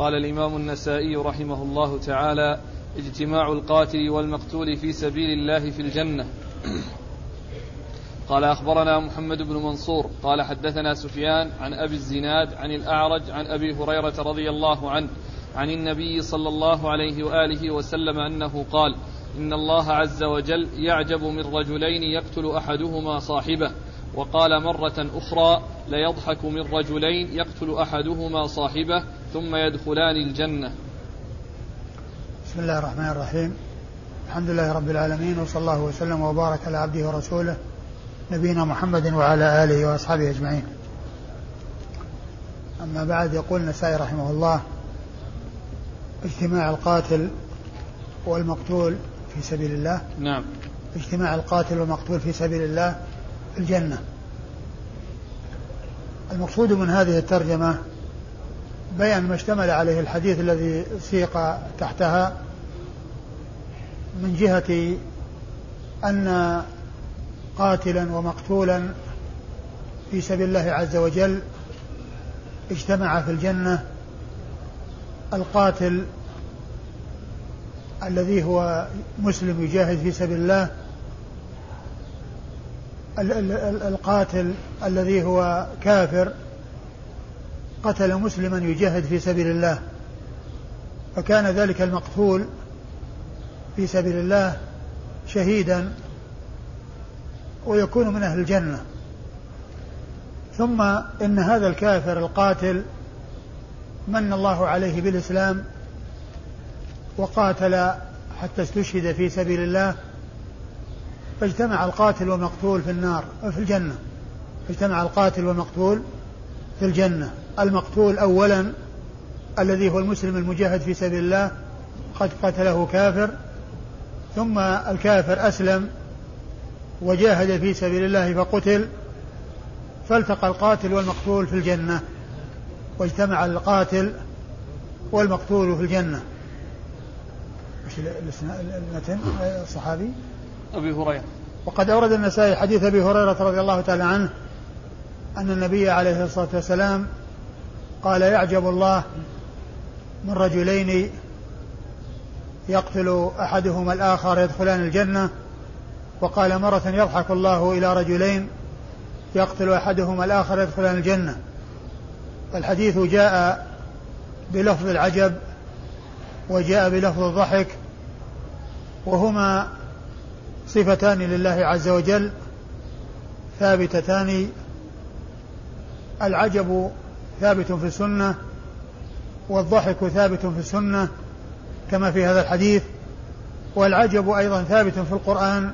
قال الإمام النسائي رحمه الله تعالى اجتماع القاتل والمقتول في سبيل الله في الجنة. قال أخبرنا محمد بن منصور. قال حدثنا سفيان عن أبي الزناد عن الأعرج عن أبي هريرة رضي الله عنه عن النبي صلى الله عليه وآله وسلم أنه قال إن الله عز وجل يعجب من رجلين يقتل أحدهما صاحبه. وقال مرة أخرى ليضحك من رجلين يقتل أحدهما صاحبه ثم يدخلان الجنة. بسم الله الرحمن الرحيم. الحمد لله رب العالمين وصلى الله وسلم وبارك على عبده ورسوله نبينا محمد وعلى آله وأصحابه أجمعين. أما بعد يقول النسائي رحمه الله اجتماع القاتل والمقتول في سبيل الله. نعم. اجتماع القاتل والمقتول في سبيل الله الجنة. المقصود من هذه الترجمة بيان ما اشتمل عليه الحديث الذي سيق تحتها من جهة أن قاتلا ومقتولا في سبيل الله عز وجل اجتمع في الجنة القاتل الذي هو مسلم يجاهد في سبيل الله القاتل الذي هو كافر قتل مسلما يجاهد في سبيل الله فكان ذلك المقتول في سبيل الله شهيدا ويكون من أهل الجنة. ثم إن هذا الكافر القاتل من الله عليه بالإسلام وقاتل حتى استشهد في سبيل الله فاجتمع القاتل والمقتول في النار في الجنة. اجتمع القاتل والمقتول في الجنة. المقتول أولا الذي هو المسلم المجاهد في سبيل الله قد قتله كافر ثم الكافر أسلم وجاهد في سبيل الله فقتل فالتقى القاتل والمقتول في الجنة واجتمع القاتل والمقتول في الجنة. مش الصحابي أبي هريرة. وقد أورد النسائي حديث أبي هريرة رضي الله تعالى عنه أن النبي عليه الصلاة والسلام قال يعجب الله من رجلين يقتل أحدهما الآخر يدخلان الجنة وقال مرة يضحك الله إلى رجلين يقتل أحدهما الآخر يدخلان الجنة. الحديث جاء بلفظ العجب وجاء بلفظ الضحك وهما صفتان لله عز وجل ثابتتان العجب ثابت في السنة والضحك ثابت في السنة كما في هذا الحديث والعجب أيضا ثابت في القرآن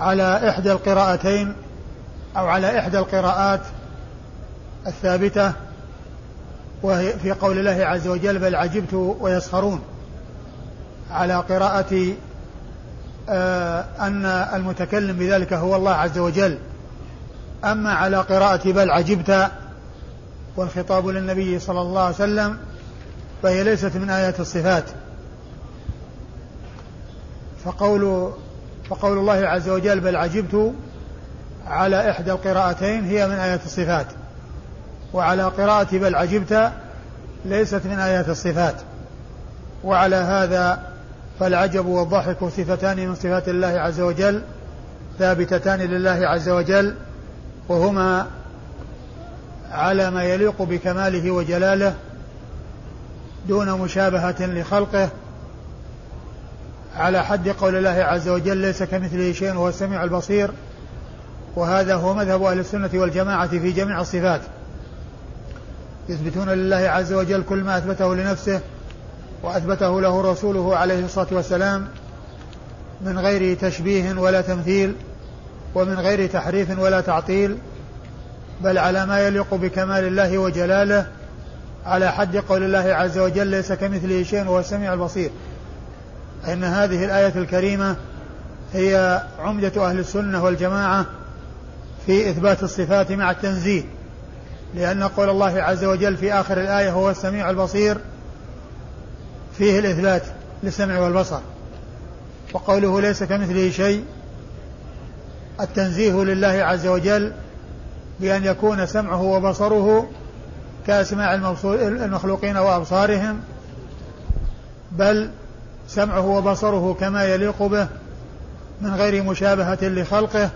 على إحدى القراءتين أو على إحدى القراءات الثابتة وهي في قول الله عز وجل بل عجبت ويسخرون على قراءة أن المتكلم بذلك هو الله عز وجل. أما على قراءة بل عجبت والخطاب للنبي صلى الله عليه وسلم فهي ليست من آيات الصفات. فقول فقول الله عز وجل بل عجبت على إحدى القراءتين هي من آيات الصفات. وعلى قراءة بل عجبت ليست من آيات الصفات. وعلى هذا فالعجب والضحك صفتان من صفات الله عز وجل ثابتتان لله عز وجل وهما على ما يليق بكماله وجلاله دون مشابهة لخلقه. على حد قول الله عز وجل ليس كمثله شيء وهو السميع البصير. وهذا هو مذهب أهل السنة والجماعة في جميع الصفات. يثبتون لله عز وجل كل ما أثبته لنفسه وأثبته له رسوله عليه الصلاة والسلام من غير تشبيه ولا تمثيل ومن غير تحريف ولا تعطيل بل على ما يليق بكمال الله وجلاله على حد قول الله عز وجل ليس كمثله شيء وهو السميع البصير أن هذه الآية الكريمة هي عمدة أهل السنة والجماعة في إثبات الصفات مع التنزيه لأن قول الله عز وجل في آخر الآية هو السميع البصير فيه الإثبات للسمع والبصر وقوله ليس كمثله شيء. التنزيه لله عز وجل بأن يكون سمعه وبصره كأسماع المخلوقين وأبصارهم بل سمعه وبصره كما يليق به من غير مشابهة لخلقه.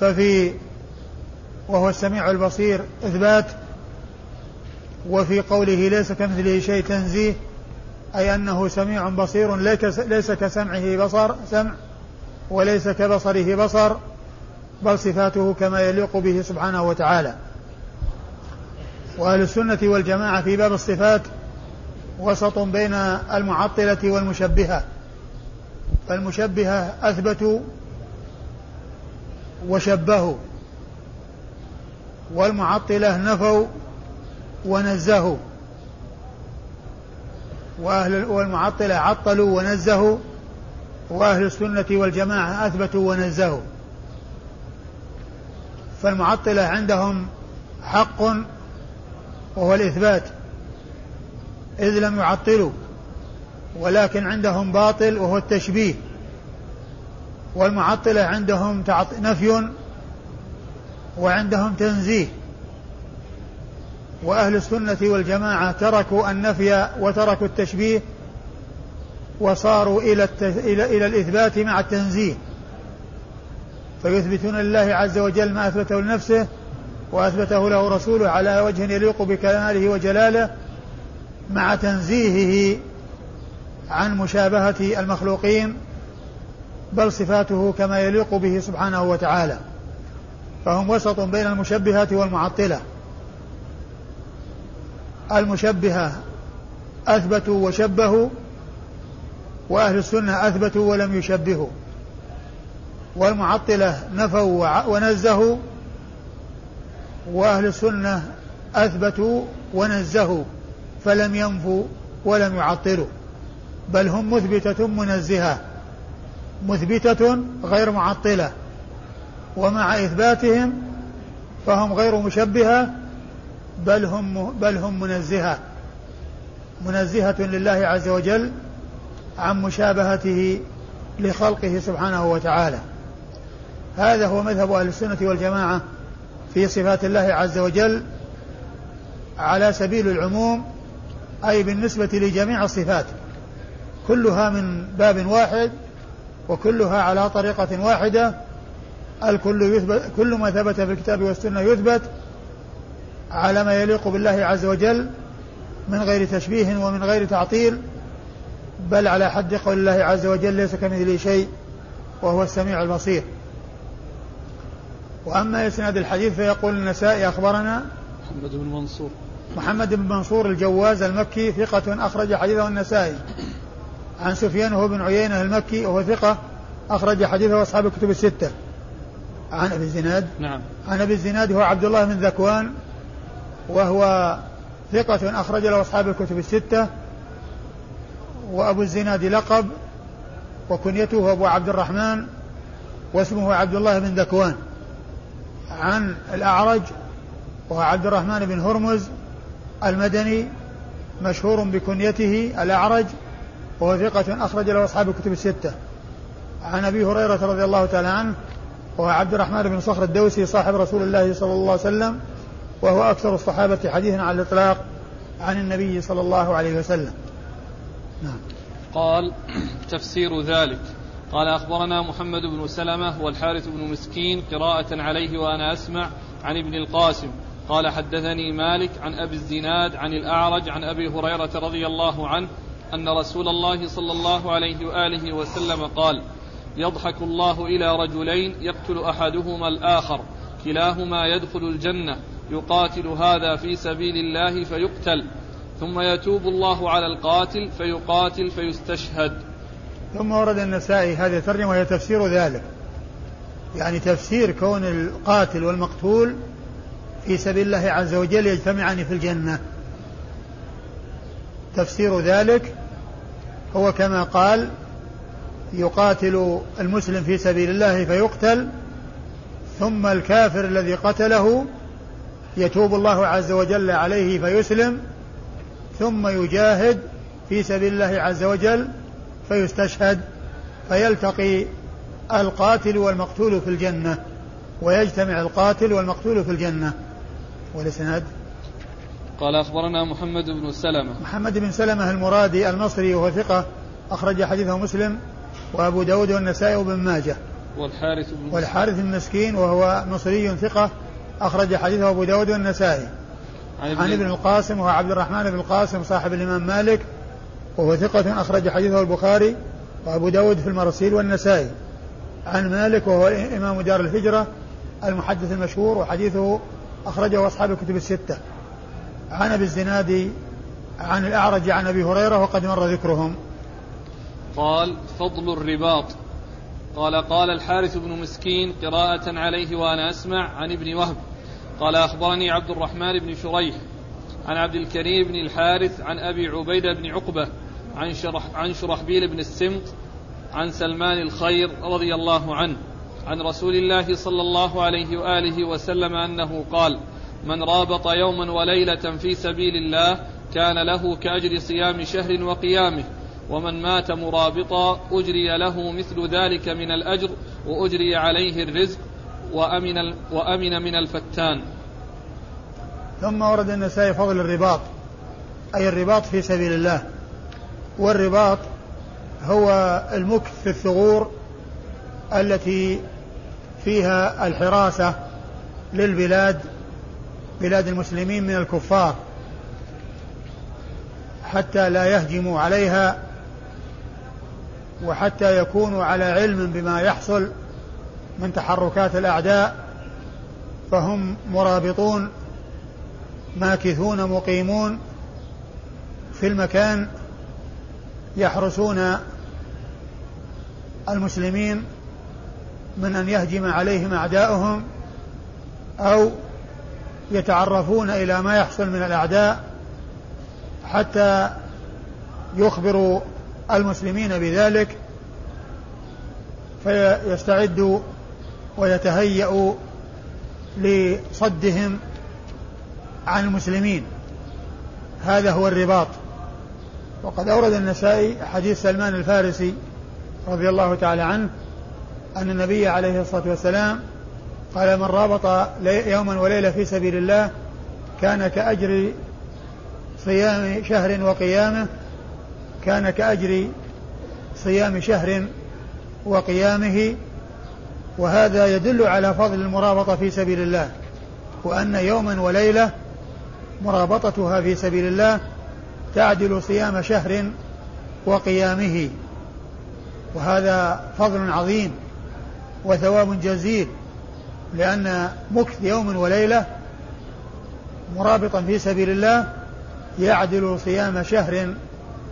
ففي وهو السميع البصير إثبات وفي قوله ليس كمثله شيء تنزيه أي أنه سميع بصير ليس كسمعه بصر سمع وليس كبصره بصر بل صفاته كما يليق به سبحانه وتعالى. وأهل السنة والجماعة في باب الصفات وسط بين المعطلة والمشبهة. فالمشبهة أثبتوا وشبهوا والمعطلة نفوا ونزهوا. وأهل والمعطلة عطلوا ونزهوا وأهل السنة والجماعة أثبتوا ونزهوا. فالمعطلة عندهم حق وهو الإثبات إذ لم يعطلوا ولكن عندهم باطل وهو التشبيه. والمعطلة عندهم نفي وعندهم تنزيه. وأهل السنة والجماعة تركوا النفي وتركوا التشبيه وصاروا إلى. إلى إلى الإثبات مع التنزيه فيثبتون لله عز وجل ما أثبته لنفسه وأثبته له رسوله على وجه يليق بكماله وجلاله مع تنزيهه عن مشابهة المخلوقين بل صفاته كما يليق به سبحانه وتعالى فهم وسط بين المشبهة والمعطلة المشبهة أثبتوا وشبهوا وأهل السنة أثبتوا ولم يشبهوا والمعطلة نفوا ونزهوا وأهل السنة أثبتوا ونزهوا فلم ينفوا ولم يعطلوا بل هم مثبتة منزهة مثبتة غير معطلة ومع إثباتهم فهم غير مشبهة بل هم بل هم منزهة. منزهة لله عز وجل عن مشابهته لخلقه سبحانه وتعالى. هذا هو مذهب أهل السنة والجماعة في صفات الله عز وجل على سبيل العموم أي بالنسبة لجميع الصفات. كلها من باب واحد وكلها على طريقة واحدة. الكل يثبت كل ما ثبت في الكتاب والسنة يثبت على ما يليق بالله عز وجل من غير تشبيه ومن غير تعطيل بل على حد قول الله عز وجل ليس كمثله شيء وهو السميع البصير. وأما إسناد الحديث فيقول النسائي أخبرنا محمد بن منصور. محمد بن منصور الجواز المكي ثقة أخرج حديثه النسائي. عن سفيان هو بن عيينة المكي وهو ثقة أخرج حديثه أصحاب الكتب الستة. عن أبي الزناد. نعم. عن أبي الزناد هو عبد الله بن ذكوان وهو ثقة أخرج له أصحاب الكتب الستة وأبو الزناد لقب وكنيته أبو عبد الرحمن واسمه عبد الله بن ذكوان. عن الأعرج وهو عبد الرحمن بن هرمز المدني مشهور بكنيته الأعرج وهو ثقة أخرج له أصحاب الكتب الستة. عن أبي هريرة رضي الله تعالى عنه وهو عبد الرحمن بن صخر الدوسي صاحب رسول الله صلى الله عليه وسلم وهو أكثر الصحابة حديثا على الإطلاق عن النبي صلى الله عليه وسلم. نعم. قال تفسير ذلك. قال أخبرنا محمد بن سلمة والحارث بن مسكين قراءة عليه وأنا أسمع عن ابن القاسم. قال حدثني مالك عن أبي الزناد عن الأعرج عن أبي هريرة رضي الله عنه أن رسول الله صلى الله عليه وآله وسلم قال يضحك الله إلى رجلين يقتل أحدهما الآخر كلاهما يدخل الجنة. يقاتل هذا في سبيل الله فيقتل ثم يتوب الله على القاتل فيقاتل فيستشهد. ثم ورد النسائي هذه الترجمة وهي تفسير ذلك. يعني تفسير كون القاتل والمقتول في سبيل الله عز وجل يجتمعان في الجنة. تفسير ذلك هو كما قال يقاتل المسلم في سبيل الله فيقتل ثم الكافر الذي قتله يتوب الله عز وجل عليه فيسلم ثم يجاهد في سبيل الله عز وجل فيستشهد فيلتقي القاتل والمقتول في الجنة ويجتمع القاتل والمقتول في الجنة. والإسناد؟ قال أخبرنا محمد بن سلمة. محمد بن سلمة المرادي المصري وهو ثقة أخرج حديثه مسلم وأبو داود والنسائي وابن ماجه. والحارث بن والحارث المسكين وهو مصري ثقة أخرج حديثه أبو داود والنسائي. عن ابن, عن ابن القاسم وهو عبد الرحمن بن القاسم صاحب الإمام مالك وهو ثقة أخرج حديثه البخاري وأبو داود في المرسيل والنسائي. عن مالك وهو إمام دار الهجرة المحدث المشهور وحديثه أخرجه أصحاب الكتب الستة. عن أبي الزناد عن الأعرج عن أبي هريرة وقد مر ذكرهم. قال فضل الرباط. قال قال الحارث بن مسكين قراءة عليه وأنا أسمع عن ابن وهب. قال أخبرني عبد الرحمن بن شريح عن عبد الكريم بن الحارث عن أبي عبيدة بن عقبة عن, شرح عن شرحبيل بن السمط عن سلمان الخير رضي الله عنه عن رسول الله صلى الله عليه وآله وسلم أنه قال من رابط يوما وليلة في سبيل الله كان له كأجر صيام شهر وقيامه ومن مات مرابطا أجري له مثل ذلك من الأجر وأجري عليه الرزق وأمن, وأمن من الفتان. ثم ورد النسائي فضل الرباط أي الرباط في سبيل الله. والرباط هو المكث في الثغور التي فيها الحراسة للبلاد بلاد المسلمين من الكفار حتى لا يهجموا عليها وحتى يكونوا على علم بما يحصل. من تحركات الأعداء فهم مرابطون ماكثون مقيمون في المكان يحرسون المسلمين من أن يهجم عليهم أعداؤهم أو يتعرفون إلى ما يحصل من الأعداء حتى يخبروا المسلمين بذلك فيستعدوا ويتهيأوا لصدهم عن المسلمين. هذا هو الرباط. وقد أورد النسائي حديث سلمان الفارسي رضي الله تعالى عنه أن النبي عليه الصلاة والسلام قال من رابط يوما وليلة في سبيل الله كان كأجر صيام شهر وقيامه كان كأجر صيام شهر وقيامه وهذا يدل على فضل المرابطة في سبيل الله وأن يوما وليلة مرابطتها في سبيل الله تعدل صيام شهر وقيامه. وهذا فضل عظيم وثواب جزيل لأن مكث يوم وليلة مرابطا في سبيل الله يعدل صيام شهر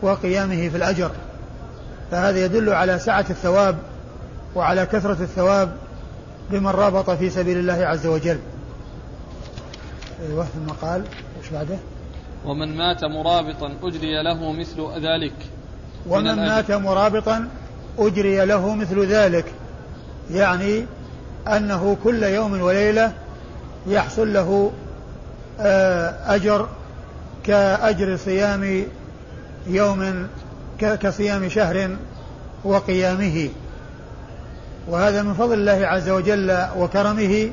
وقيامه في الأجر. فهذا يدل على سعة الثواب وعلى كثرة الثواب لمن رابط في سبيل الله عز وجل. أيوة ثم قال وش بعده؟ ومن مات مرابطا أجري له مثل ذلك. ومن مات مرابطا أجري له مثل ذلك. يعني أنه كل يوم وليلة يحصل له آه، أجر كأجر صيام يوم كصيام شهر وقيامه. وهذا من فضل الله عز وجل وكرمه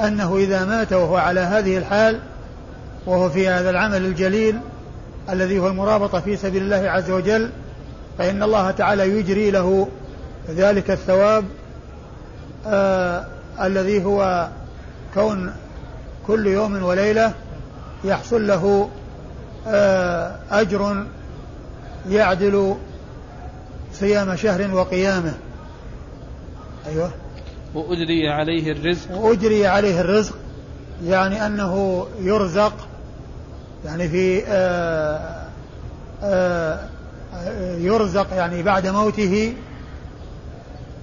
أنه إذا مات وهو على هذه الحال وهو في هذا العمل الجليل الذي هو المرابطة في سبيل الله عز وجل فإن الله تعالى يجري له ذلك الثواب آه الذي هو كون كل يوم وليلة يحصل له آه أجر يعدل صيام شهر وقيامه. أيوه. وأجري عليه الرزق. وأجري عليه الرزق يعني أنه يرزق يعني في آآ آه، آآ آه، يرزق يعني بعد موته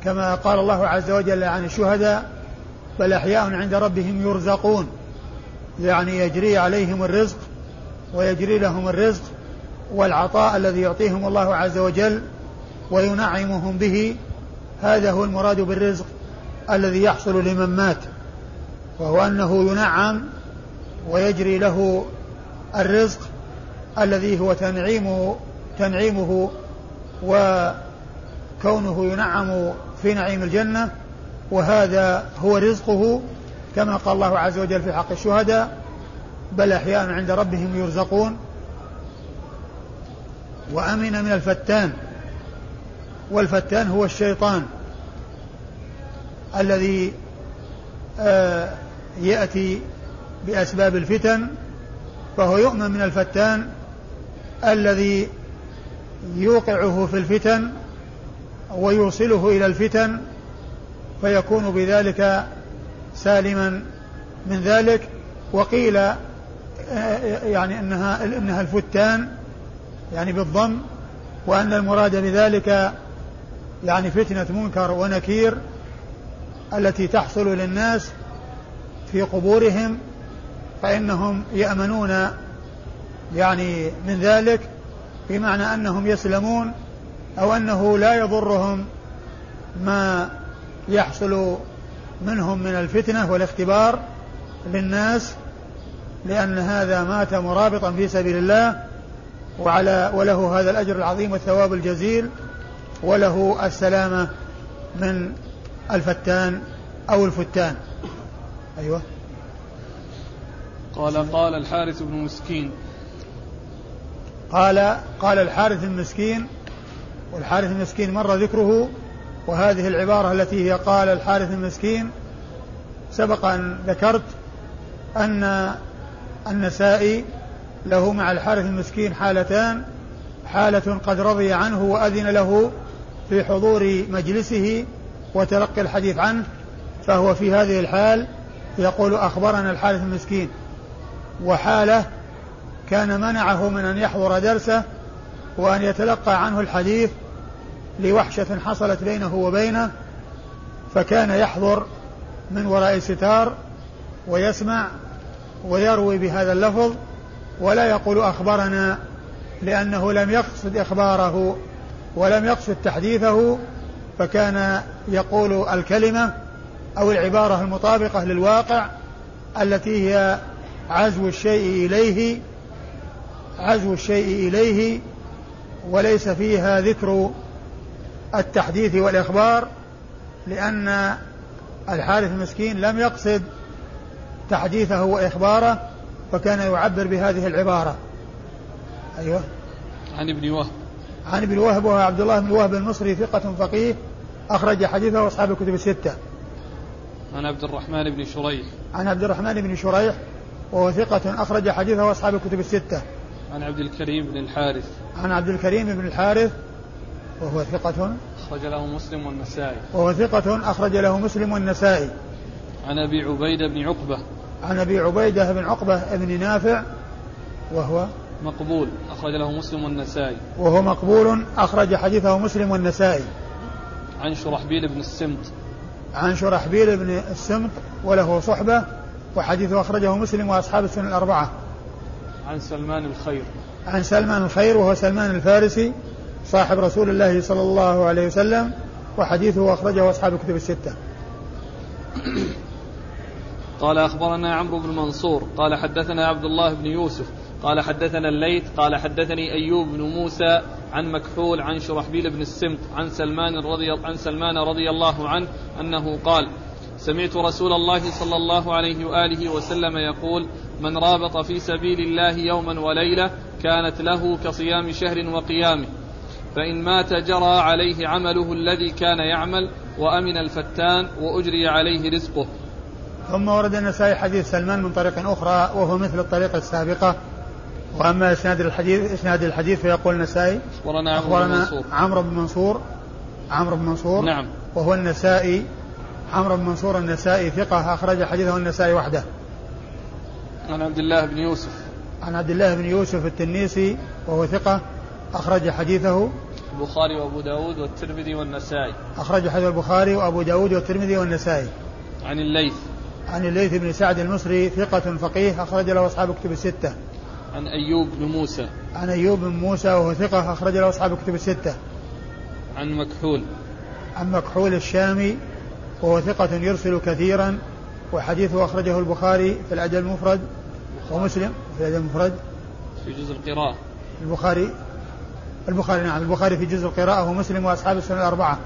كما قال الله عز وجل عن الشهداء بل أحياء عند ربهم يرزقون. يعني يجري عليهم الرزق ويجري لهم الرزق والعطاء الذي يعطيهم الله عز وجل وينعمهم به. هذا هو المراد بالرزق الذي يحصل لمن مات وهو أنه ينعم ويجري له الرزق الذي هو تنعيمه تنعيمه وكونه ينعم في نعيم الجنة وهذا هو رزقه كما قال الله عز وجل في حق الشهداء بل أحياء عند ربهم يرزقون وأمن من الفتان والفتان هو الشيطان الذي آه، يأتي بأسباب الفتن فهو يؤمن من الفتان الذي يوقعه في الفتن ويوصله إلى الفتن فيكون بذلك سالما من ذلك. وقيل آه، يعني إنها إنها الفتان يعني بالضم وأن المراد بذلك يعني فتنة منكر ونكير التي تحصل للناس في قبورهم فإنهم يأمنون يعني من ذلك بمعنى أنهم يسلمون أو أنه لا يضرهم ما يحصل منهم من الفتنة والاختبار للناس لأن هذا مات مرابطا في سبيل الله وعلى وله هذا الأجر العظيم والثواب الجزيل. وله السلامة من الفتان أو الفتان. أيوة. قال قال الحارث بن مسكين. قال قال الحارث المسكين والحارث المسكين مر ذكره وهذه العبارة التي هي قال الحارث المسكين سبق أن ذكرت أن النسائي له مع الحارث المسكين حالتان حالة قد رضي عنه وأذن له في حضور مجلسه وتلقي الحديث عنه فهو في هذه الحال يقول أخبرنا الحارث المسكين. وحالة كان منعه من أن يحضر درسه وأن يتلقى عنه الحديث لوحشة حصلت بينه وبينه فكان يحضر من وراء ستار ويسمع ويروي بهذا اللفظ ولا يقول أخبرنا لأنه لم يقصد إخباره. ولم يقصد تحديثه فكان يقول الكلمة أو العبارة المطابقة للواقع التي هي عزو الشيء إليه عزو الشيء إليه وليس فيها ذكر التحديث والإخبار لأن الحارث المسكين لم يقصد تحديثه وإخباره فكان يعبر بهذه العبارة. أيوه. عن ابن وهب. عن ابن وهب وهو عبد الله بن وهب المصري ثقة فقيه أخرج حديثه أصحاب الكتب الستة. عن عبد الرحمن بن شريح. عن عبد الرحمن بن شريح وهو ثقة أخرج حديثه أصحاب الكتب الستة. عن عبد الكريم بن الحارث. عن عبد الكريم بن الحارث وهو ثقة أخرج له مسلم والنسائي. وهو ثقة أخرج له مسلم والنسائي. عن أبي عبيدة بن عقبة. عن أبي عبيدة بن عقبة بن نافع وهو مقبول أخرج له مسلم والنسائي. وهو مقبول أخرج حديثه مسلم والنسائي. عن شرحبيل بن السمط عن شرحبيل بن السمط وله صحبة وحديثه أخرجه مسلم وأصحاب السنة الأربعة. عن سلمان الخير. عن سلمان الخير وهو سلمان الفارسي صاحب رسول الله صلى الله عليه وسلم وحديثه أخرجه أصحاب الكتب الستة. قال أخبرنا عمرو بن منصور قال حدثنا عبد الله بن يوسف قال حدثنا الليث قال حدثني أيوب بن موسى عن مكحول عن شرحبيل بن السمط عن سلمان رضي عن سلمان رضي الله عنه أنه قال سمعت رسول الله صلى الله عليه وآله وسلم يقول من رابط في سبيل الله يوما وليلة كانت له كصيام شهر وقيامه فإن مات جرى عليه عمله الذي كان يعمل وأمن الفتان وأجري عليه رزقه. ثم ورد النسائي حديث سلمان من طريق أخرى وهو مثل الطريقة السابقة. وأما إسناد الحديث إسناد الحديث فيقول النسائي أخبرنا عمرو بن منصور. عمرو بن منصور. عمرو بن منصور. نعم. وهو النسائي. عمرو بن منصور النسائي ثقة أخرج حديثه النسائي وحده. عن عبد الله بن يوسف. عن عبد الله بن يوسف التنيسي وهو ثقة أخرج حديثه. البخاري وأبو داود والترمذي والنسائي. أخرج حديث البخاري وأبو داود والترمذي والنسائي. عن الليث. عن الليث بن سعد المصري ثقة فقيه أخرج له أصحاب كتب الستة. عن أيوب بن موسى. عن أيوب بن موسى وهو ثقة أخرج له أصحاب كتب الستة. عن مكحول. عن مكحول الشامي وهو ثقة يرسل كثيرا وحديثه أخرجه البخاري في الأدب المفرد ومسلم في الأدب المفرد. في جزء القراءة. البخاري البخاري نعم البخاري في جزء القراءة ومسلم وأصحاب السنة الأربعة.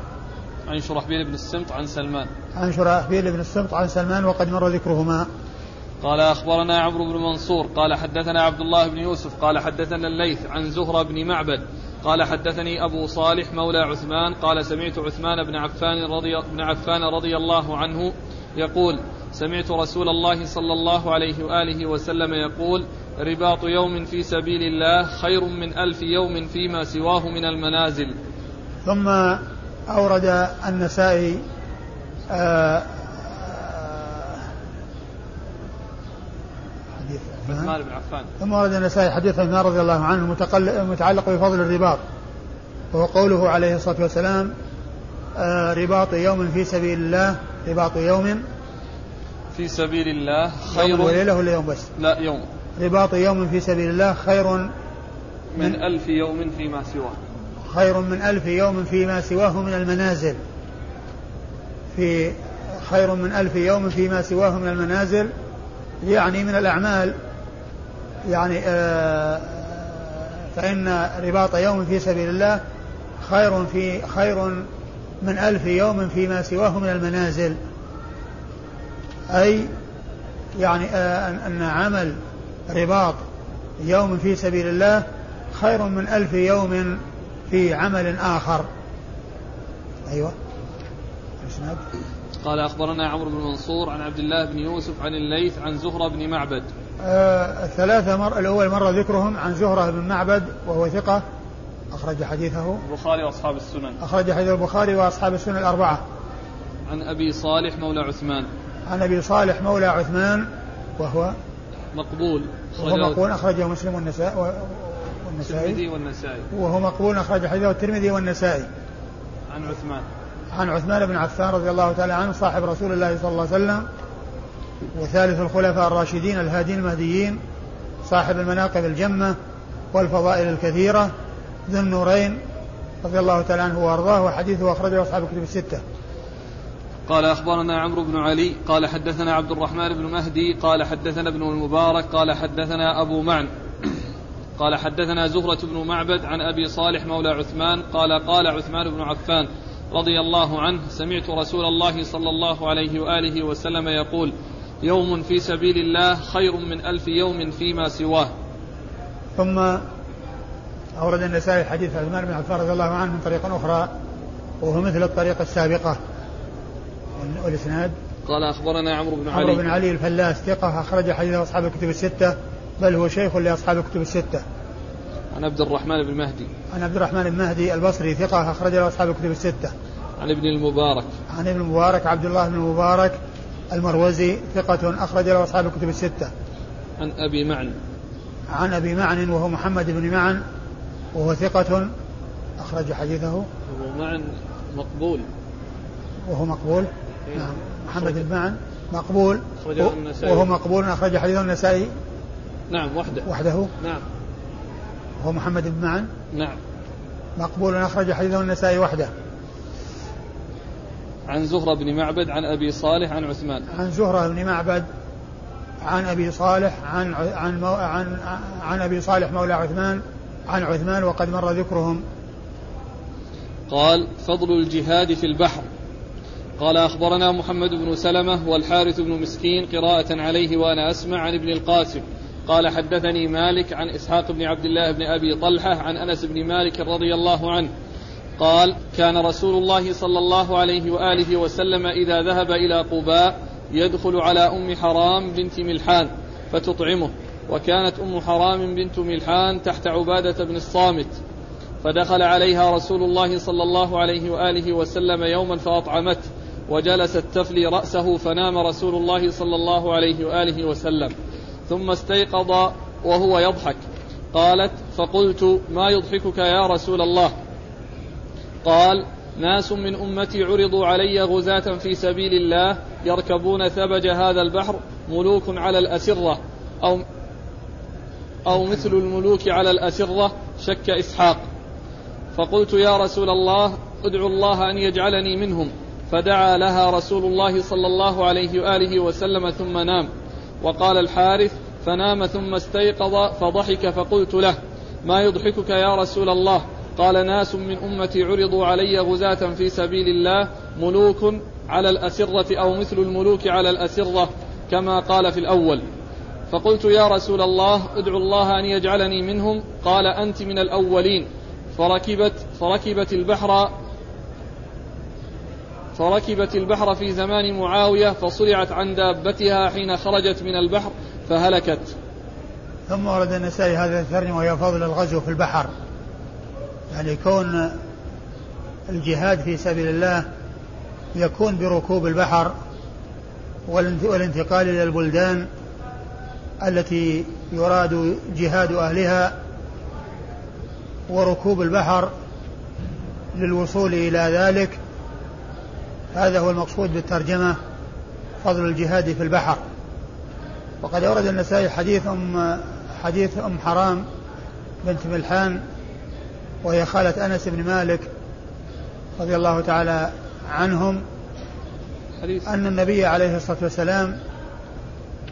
عن شرحبيل بن السمط عن سلمان. عن شرحبيل بن السمط عن سلمان وقد مر ذكرهما. قال أخبرنا عمرو بن منصور قال حدثنا عبد الله بن يوسف قال حدثنا الليث عن زهرة بن معبد قال حدثني أبو صالح مولى عثمان قال سمعت عثمان بن عفان رضي, بن عفان رضي الله عنه يقول سمعت رسول الله صلى الله عليه وآله وسلم يقول رباط يوم في سبيل الله خير من ألف يوم فيما سواه من المنازل. ثم أورد النسائي آه عثمان بن عفان. ثم ورد النسائي حديث عثمان رضي الله عنه المتعلق بفضل الرباط. وهو قوله عليه الصلاة والسلام آه رباط يوم في سبيل الله رباط يوم في سبيل الله خير يوم وليلة ولا يوم بس؟ لا يوم. رباط يوم في سبيل الله خير من, من ألف يوم فيما سواه. خير من ألف يوم فيما سواه من المنازل. في خير من ألف يوم فيما سواه من المنازل يعني من الأعمال. يعني آه فإن رباط يوم في سبيل الله خير في خير من ألف يوم فيما سواه من المنازل. أي يعني آه أن عمل رباط يوم في سبيل الله خير من ألف يوم في عمل آخر. أيوة. قال أخبرنا عمرو بن منصور عن عبد الله بن يوسف عن الليث عن زهرة بن معبد. الثلاثة مر الأول مرة ذكرهم عن زهرة بن معبد وهو ثقة أخرج حديثه. البخاري وأصحاب السنن. أخرج حديث البخاري وأصحاب السنن الأربعة. عن أبي صالح مولى عثمان. عن أبي صالح مولى عثمان وهو مقبول. وهو مقبول أخرجه مسلم والنسائي. والنسائي والنسائي. وهو مقبول أخرج حديثه الترمذي والنسائي. عن عثمان. عن عثمان بن عفان رضي الله تعالى عنه صاحب رسول الله صلى الله عليه وسلم وثالث الخلفاء الراشدين الهادين المهديين صاحب المناقب الجمة والفضائل الكثيرة ذو النورين رضي الله تعالى عنه وأرضاه وحديثه أخرجه أصحاب الكتب الستة. قال أخبرنا عمرو بن علي قال حدثنا عبد الرحمن بن مهدي قال حدثنا ابن المبارك قال حدثنا أبو معن قال حدثنا زهرة بن معبد عن أبي صالح مولى عثمان قال قال عثمان بن عفان رضي الله عنه سمعت رسول الله صلى الله عليه وآله وسلم يقول يوم في سبيل الله خير من ألف يوم فيما سواه. ثم أورد النسائي حديث عثمان بن عفان رضي الله عنه من طريق أخرى وهو مثل الطريقة السابقة. والإسناد؟ قال أخبرنا عمرو بن علي. عمرو بن علي الفلاس ثقة أخرج حديث أصحاب الكتب الستة بل هو شيخ لأصحاب الكتب الستة. عن عبد الرحمن بن مهدي. عن عبد الرحمن بن مهدي البصري ثقة أخرج له أصحاب الكتب الستة. عن ابن المبارك. عن ابن المبارك عبد الله بن المبارك المروزي ثقة أخرج له أصحاب الكتب الستة. عن أبي معن. عن أبي معن وهو محمد بن معن وهو ثقة أخرج حديثه. أبو معن مقبول. وهو مقبول. إيه؟ نعم. محمد بن معن مقبول. أخرجه النسائي. وهو مقبول. أخرج حديثه النسائي. نعم وحده. وحده. نعم. وهو محمد بن معن نعم. مقبول. أخرج حديثه النسائي وحده. عن زهرة بن معبد عن أبي صالح عن عثمان. عن زهرة بن معبد عن أبي صالح عن عن مو عن عن أبي صالح مولى عثمان عن عثمان وقد مر ذكرهم. قال فضل الجهاد في البحر. قال أخبرنا محمد بن سلمة والحارث بن مسكين قراءة عليه وأنا أسمع عن ابن القاسم. قال حدثني مالك عن إسحاق بن عبد الله بن أبي طلحة عن أنس بن مالك رضي الله عنه قال كان رسول الله صلى الله عليه وآله وسلم إذا ذهب إلى قباء يدخل على أم حرام بنت ملحان فتطعمه وكانت أم حرام بنت ملحان تحت عبادة بن الصامت فدخل عليها رسول الله صلى الله عليه وآله وسلم يوما فأطعمته وجلست تفلي رأسه فنام رسول الله صلى الله عليه وآله وسلم ثم استيقظ وهو يضحك. قالت فقلت ما يضحكك يا رسول الله؟ قال ناس من أمتي عرضوا علي غزاة في سبيل الله يركبون ثبج هذا البحر ملوك على الأسرة أو أو مثل الملوك على الأسرة شك إسحاق. فقلت يا رسول الله ادعو الله أن يجعلني منهم. فدعا لها رسول الله صلى الله عليه وآله وسلم ثم نام. وقال الحارث فنام ثم استيقظ فضحك فقلت له ما يضحكك يا رسول الله؟ قال ناس من أمتي عرضوا علي غزاة في سبيل الله ملوك على الأسرة أو مثل الملوك على الأسرة كما قال في الأول. فقلت يا رسول الله ادعو الله أن يجعلني منهم. قال أنت من الأولين. فركبت فركبت البحر فركبت البحر في زمان معاوية فصرعت عن دابتها حين خرجت من البحر فهلكت. ثم ورد النسائي هذا الترجمة وهي فضل الغزو في البحر. يعني كون الجهاد في سبيل الله يكون بركوب البحر والانتقال إلى البلدان التي يراد جهاد أهلها وركوب البحر للوصول إلى ذلك هذا هو المقصود بالترجمة فضل الجهاد في البحر. وقد أورد النسائي حديث أم حديث أم حرام بنت ملحان وهي خالة أنس بن مالك رضي الله تعالى عنهم حديث. أن النبي عليه الصلاة والسلام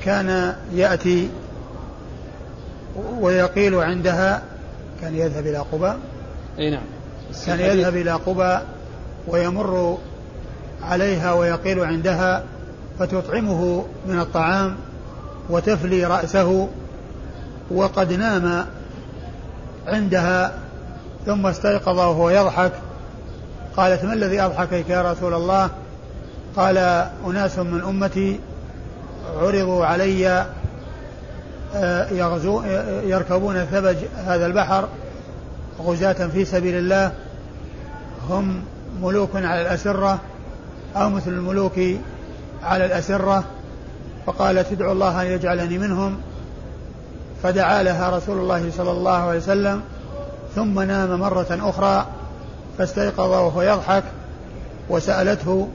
كان يأتي ويقيل عندها كان يذهب إلى قباء أي نعم كان يذهب إلى قباء ويمر عليها ويقيل عندها فتطعمه من الطعام وتفلي رأسه وقد نام عندها ثم استيقظ وهو يضحك. قالت ما الذي أضحكك يا رسول الله؟ قال أناس من أمتي عرضوا علي آه، يغزو يركبون ثبج هذا البحر غزاة في سبيل الله. هم ملوك على الأسرة أو مثل الملوك على الأسرة. فقالت ادعو الله أن يجعلني منهم. فدعا لها رسول الله صلى الله عليه وسلم. ثم نام مرة أخرى فاستيقظ وهو يضحك وسألته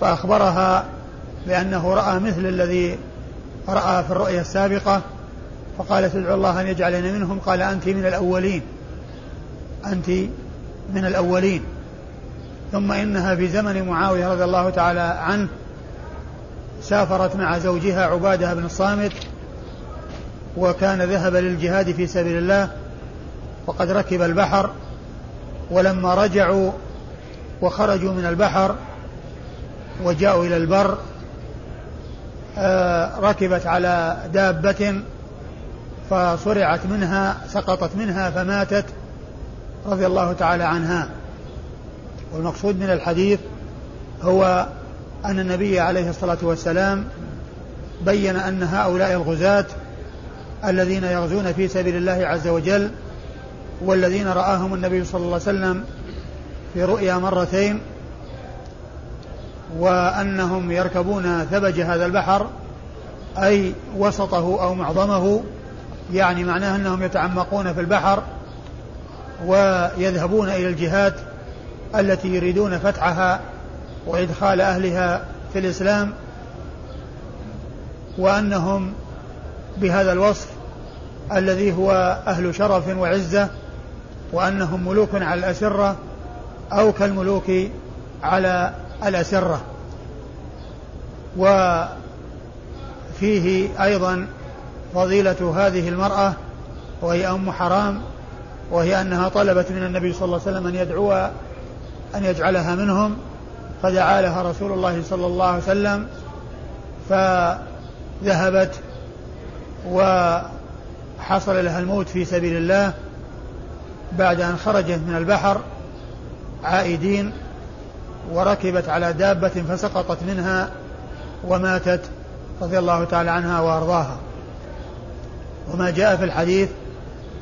فأخبرها بأنه رأى مثل الذي رأى في الرؤيا السابقة فقالت ادعو الله أن يجعلني منهم قال أنت من الأولين أنت من الأولين. ثم إنها في زمن معاوية رضي الله تعالى عنه سافرت مع زوجها عبادة بن الصامت وكان ذهب للجهاد في سبيل الله وقد ركب البحر ولما رجعوا وخرجوا من البحر وجاءوا إلى البر آه، ركبت على دابة فصرعت منها سقطت منها فماتت رضي الله تعالى عنها. والمقصود من الحديث هو أن النبي عليه الصلاة والسلام بين أن هؤلاء الغزاة الذين يغزون في سبيل الله عز وجل والذين رآهم النبي صلى الله عليه وسلم في رؤيا مرتين وأنهم يركبون ثبج هذا البحر أي وسطه أو معظمه يعني معناه أنهم يتعمقون في البحر ويذهبون إلى الجهات التي يريدون فتحها وإدخال أهلها في الإسلام وأنهم بهذا الوصف الذي هو أهل شرف وعزة وأنهم ملوك على الأسرة أو كالملوك على الأسرة. وفيه أيضا فضيلة هذه المرأة وهي أم حرام وهي أنها طلبت من النبي صلى الله عليه وسلم أن يدعو أن يجعلها منهم فدعا لها رسول الله صلى الله عليه وسلم فذهبت وحصل لها الموت في سبيل الله. بعد أن خرجت من البحر عائدين وركبت على دابة فسقطت منها وماتت رضي الله تعالى عنها وأرضاها. وما جاء في الحديث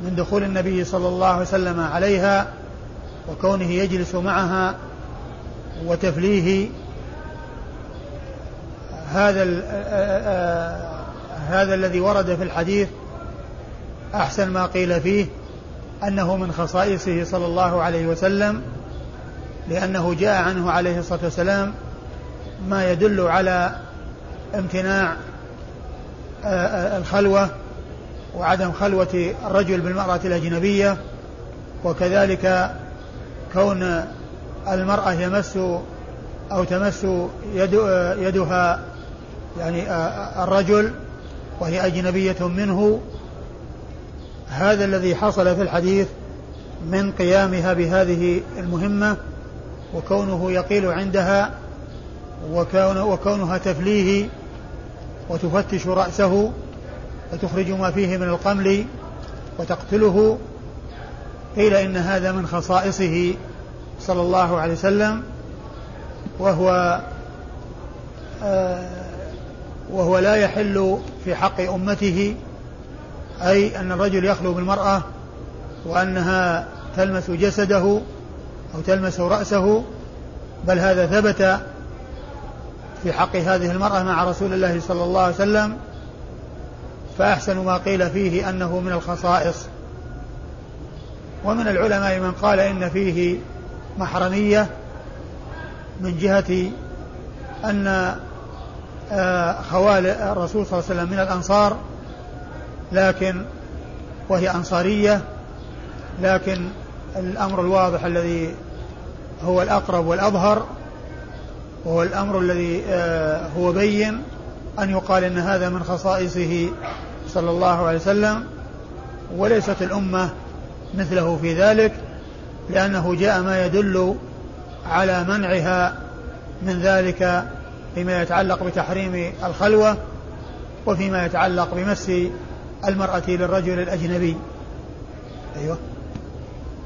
من دخول النبي صلى الله عليه وسلم عليها وكونه يجلس معها وتفليه هذا هذا الذي ورد في الحديث أحسن ما قيل فيه أنه من خصائصه صلى الله عليه وسلم لأنه جاء عنه عليه الصلاة والسلام ما يدل على امتناع الخلوة وعدم خلوة الرجل بالمرأة الأجنبية وكذلك كون المرأة يمس أو تمس يد يدها يعني الرجل وهي أجنبية منه هذا الذي حصل في الحديث من قيامها بهذه المهمة وكونه يقيل عندها وكون وكونها تفليه وتفتش رأسه وتخرج ما فيه من القمل وتقتله قيل إن هذا من خصائصه صلى الله عليه وسلم وهو آه وهو لا يحل في حق أمته أي أن الرجل يخلو بالمرأة وأنها تلمس جسده أو تلمس رأسه بل هذا ثبت في حق هذه المرأة مع رسول الله صلى الله عليه وسلم فأحسن ما قيل فيه أنه من الخصائص. ومن العلماء من قال إن فيه محرمية من جهة أن آه، خوال الرسول صلى الله عليه وسلم من الأنصار لكن وهي أنصارية لكن الأمر الواضح الذي هو الأقرب والأظهر وهو الأمر الذي آه، هو بين أن يقال إن هذا من خصائصه صلى الله عليه وسلم وليست الأمة مثله في ذلك لأنه جاء ما يدل على منعها من ذلك فيما يتعلق بتحريم الخلوة وفيما يتعلق بمس المرأة للرجل الأجنبي. أيوه.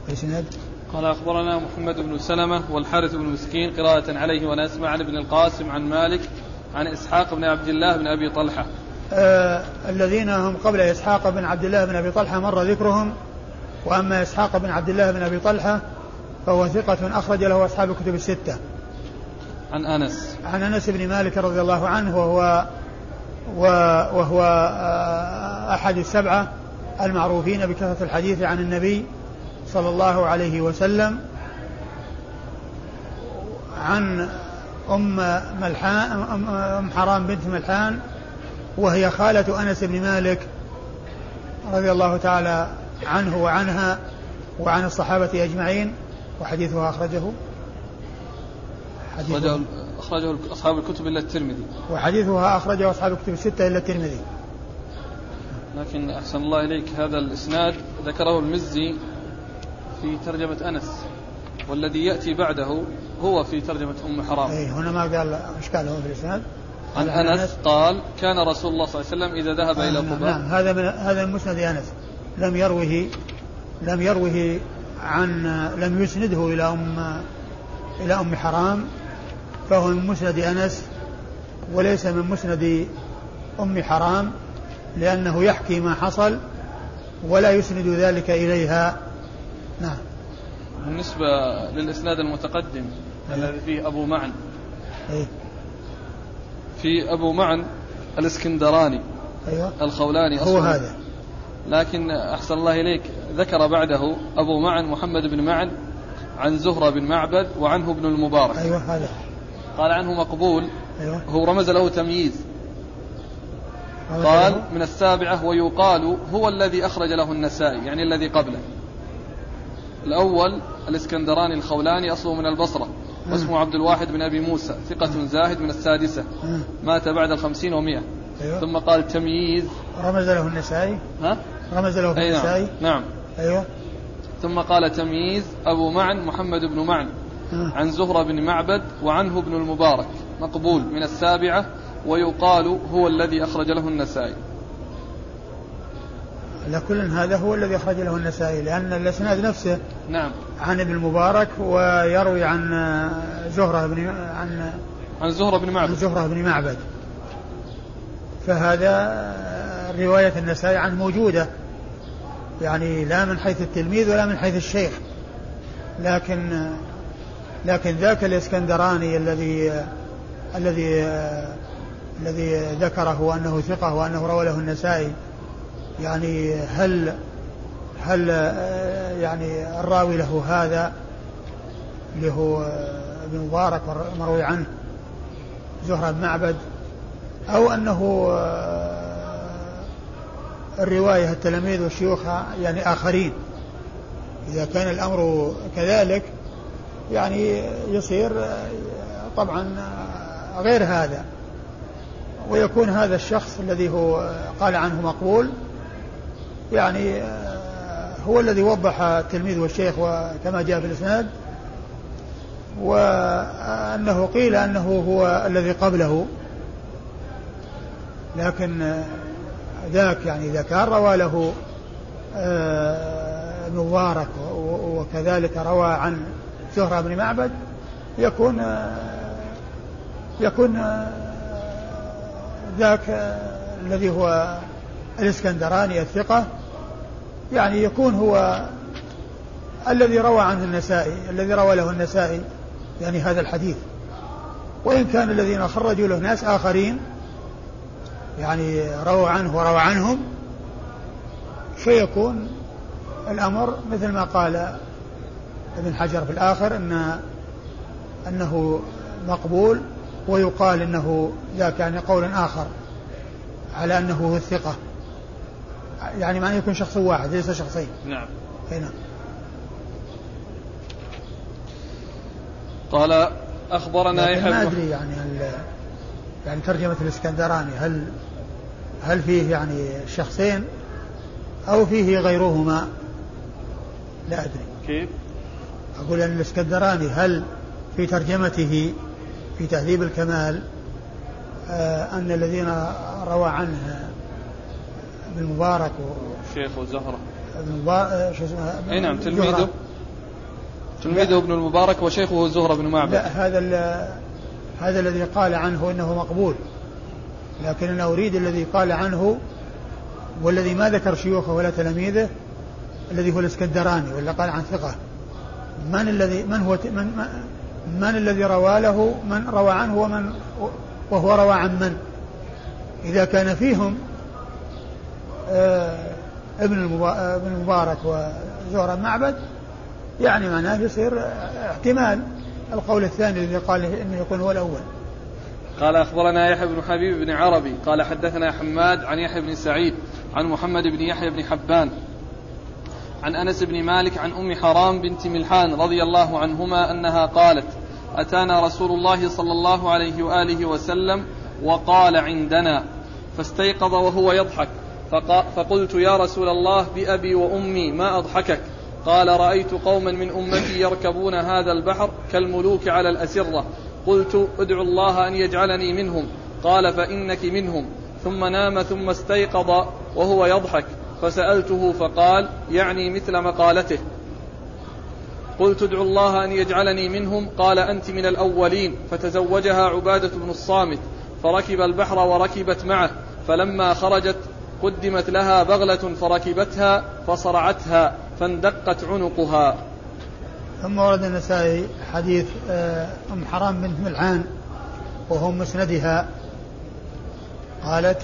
أي سند قال أخبرنا محمد بن سلمة والحارث بن مسكين قراءة عليه وأنا أسمع عن ابن القاسم عن مالك عن إسحاق بن عبد الله بن أبي طلحة. آه الذين هم قبل إسحاق بن عبد الله بن أبي طلحة مر ذكرهم وأما إسحاق بن عبد الله بن أبي طلحة فهو ثقة أخرج له أصحاب الكتب الستة. عن أنس. عن أنس بن مالك رضي الله عنه وهو وهو آه، أحد السبعة المعروفين بكثرة الحديث عن النبي صلى الله عليه وسلم عن أم ملحان أم حرام بنت ملحان وهي خالة أنس بن مالك رضي الله تعالى عنه وعنها وعن الصحابة أجمعين وحديثها أخرجه. أخرجه أخرجه أصحاب الكتب إلا الترمذي. وحديثها أخرجه أصحاب الكتب الستة إلا الترمذي. لكن أحسن الله إليك هذا الإسناد. ذكره المزي في ترجمة أنس والذي يأتي بعده هو في ترجمة أم حرام. أي هنا ما قال إشكاله في الإسناد؟ عن أنس قال كان رسول الله صلى الله عليه وسلم إذا ذهب إلى نعم، قباء. نعم. هذا من هذا من مسند أنس. لم يروه لم يروه عن لم يسنده إلى أم إلى أم حرام فهو من مسند أنس وليس من مسند أم حرام. لأنه يحكي ما حصل ولا يسند ذلك إليها. نعم. بالنسبة للإسناد المتقدم الذي فيه أبو معن. أيه؟ في أبو معن الإسكندراني أيوة. الخولاني هو هذا. لكن أحسن الله إليك ذكر بعده أبو معن محمد بن معن عن زهرة بن معبد وعنه ابن المبارك. أيوة هذا. قال عنه مقبول أيوة. هو رمز له تمييز. قال من السابعة ويقال هو الذي أخرج له النسائي يعني الذي قبله. الأول الإسكندراني الخولاني أصله من البصرة واسمه عبد الواحد بن أبي موسى ثقة زاهد من السادسة. مات بعد الخمسين ومئة. أيوة. ثم قال تمييز. رمز له النسائي؟ ها؟ رمز له أي النسائي؟ نعم. نعم أيوة. ثم قال تمييز أبو معن محمد بن معن عن زهرة بن معبد وعنه ابن المبارك مقبول من السابعة. ويقال هو الذي أخرج له النسائي. على كل هذا هو الذي أخرج له النسائي لأن الإسناد نفسه نعم. عن ابن المبارك ويروي عن زهرة بن عن عن زهرة بن معبد. عن زهرة بن معبد. فهذا رواية النسائي عنه موجودة يعني لا من حيث التلميذ ولا من حيث الشيخ. لكن لكن ذاك الإسكندراني الذي الذي الذي ذكره انه ثقة وأنه روى له النسائي يعني هل هل يعني الراوي له هذا اللي هو ابن مبارك مروي عنه زهرة بن معبد أو أنه الرواية التلاميذ والشيوخ يعني آخرين. إذا كان الأمر كذلك يعني يصير طبعا غير هذا. ويكون هذا الشخص الذي هو قال عنه مقبول يعني هو الذي وضح التلميذ والشيخ وكما جاء في الإسناد وأنه قيل أنه هو الذي قبله. لكن ذاك يعني إذا كان روى له آه، مبارك وكذلك روى عن زهرة بن معبد يكون آه، يكون آه، ذاك الذي هو الإسكندراني الثقة يعني يكون هو الذي روى عنه النسائي الذي روى له النسائي يعني هذا الحديث. وإن كان الذين خرجوا له ناس آخرين يعني رووا عنه وروى عنهم فيكون الأمر مثل ما قال ابن حجر في الآخر أن أنه مقبول ويقال أنه ذاك يعني قول آخر على أنه هو الثقة يعني ما يكون شخص واحد ليس شخصين. نعم. نعم. قال أخبرنا يحيى ما أدري يعني يعني ترجمة الإسكندراني هل هل فيه يعني شخصين أو فيه غيرهما؟ لا أدري. كيف؟ أقول أن الإسكندراني هل في ترجمته في تهذيب الكمال آه أن الذين روى عنه ابن مبارك شيخ وزهرة. ابن مبارك آه، شو اسمه؟ أي نعم تلميذه. تلميذه ابن المبارك وشيخه زهرة بن معبد. لا هذا هذا الذي قال عنه إنه مقبول. لكن أنا أريد الذي قال عنه والذي ما ذكر شيوخه ولا تلاميذه الذي هو الإسكندراني ولا قال عن ثقة. من الذي من هو من من الذي روى له من روى عنه ومن وهو روى عن من إذا كان فيهم آه، ابن المبارك وزهر معبد يعني معناه يصير احتمال القول الثاني الذي قال إنه يكون هو الأول. قال أخبرنا يحيى بن حبيب بن عربي قال حدثنا حماد عن يحيى بن سعيد عن محمد بن يحيى بن حبان عن أنس بن مالك عن أم حرام بنت ملحان رضي الله عنهما أنها قالت أتانا رسول الله صلى الله عليه وآله وسلم وقال عندنا. فاستيقظ وهو يضحك. فقلت يا رسول الله بأبي وأمي ما أضحكك؟ قال رأيت قوما من أمتي يركبون هذا البحر كالملوك على الأسرة. قلت ادعو الله أن يجعلني منهم. قال فإنك منهم. ثم نام ثم استيقظ وهو يضحك. فسألته فقال يعني مثل مقالته. قلت ادعو الله أن يجعلني منهم؟ قال أنت من الأولين. فتزوجها عبادة بن الصامت. فركب البحر وركبت معه. فلما خرجت قدمت لها بغلة فركبتها فصرعتها فاندقت عنقها. ثم ورد النسائي حديث آه، أم حرام بنت ملعان وهو مسندها. قالت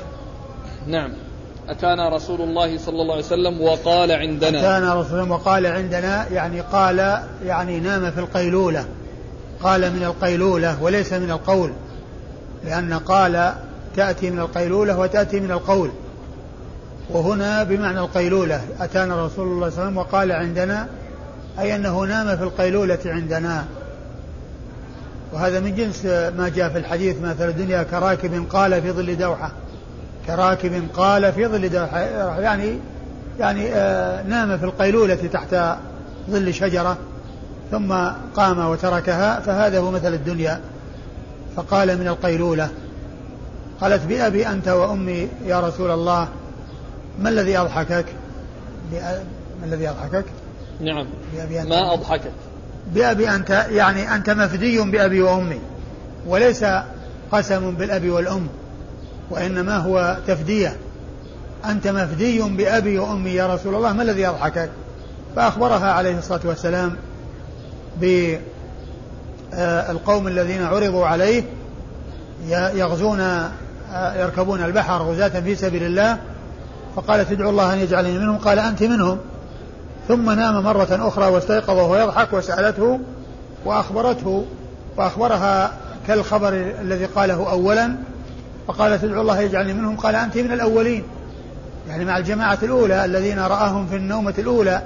نعم. أتانا رسول الله صلى الله عليه وسلم وقال عندنا. أتانا رسول الله وقال عندنا يعني قال يعني نام في القيلولة. قال من القيلولة وليس من القول لأن قال تأتي من القيلولة وتأتي من القول. وهنا بمعنى القيلولة أتانا رسول الله صلى الله عليه وسلم وقال عندنا أي أنه نام في القيلولة عندنا. وهذا من جنس ما جاء في الحديث مثل الدنيا كراكب قال في ظل دوحة. كراكب قال في ظل يعني يعني آه نام في القيلولة تحت ظل شجرة ثم قام وتركها فهذا هو مثل الدنيا. فقال من القيلولة قالت بأبي أنت وأمي يا رسول الله ما الذي أضحكك؟ ما الذي أضحكك؟ نعم. بأبي أنت. ما أضحكك؟ بأبي أنت يعني أنت مفدي بأبي وأمي وليس قسم بالأب والأم. وإنما هو تفدية. أنت مفدي بأبي وأمي يا رسول الله ما الذي يضحكك؟ فأخبرها عليه الصلاة والسلام بالقوم آه، الذين عرضوا عليه يغزون آه، يركبون البحر غزاة في سبيل الله فقالت ادعو الله أن يجعلني منهم قال أنت منهم. ثم نام مرة أخرى واستيقظ وهو يضحك وسألته وأخبرته وأخبرها كالخبر الذي قاله أولا فقالت ادعو الله يجعلني منهم. قال أنت من الأولين. يعني مع الجماعة الأولى الذين رآهم في النومة الأولى.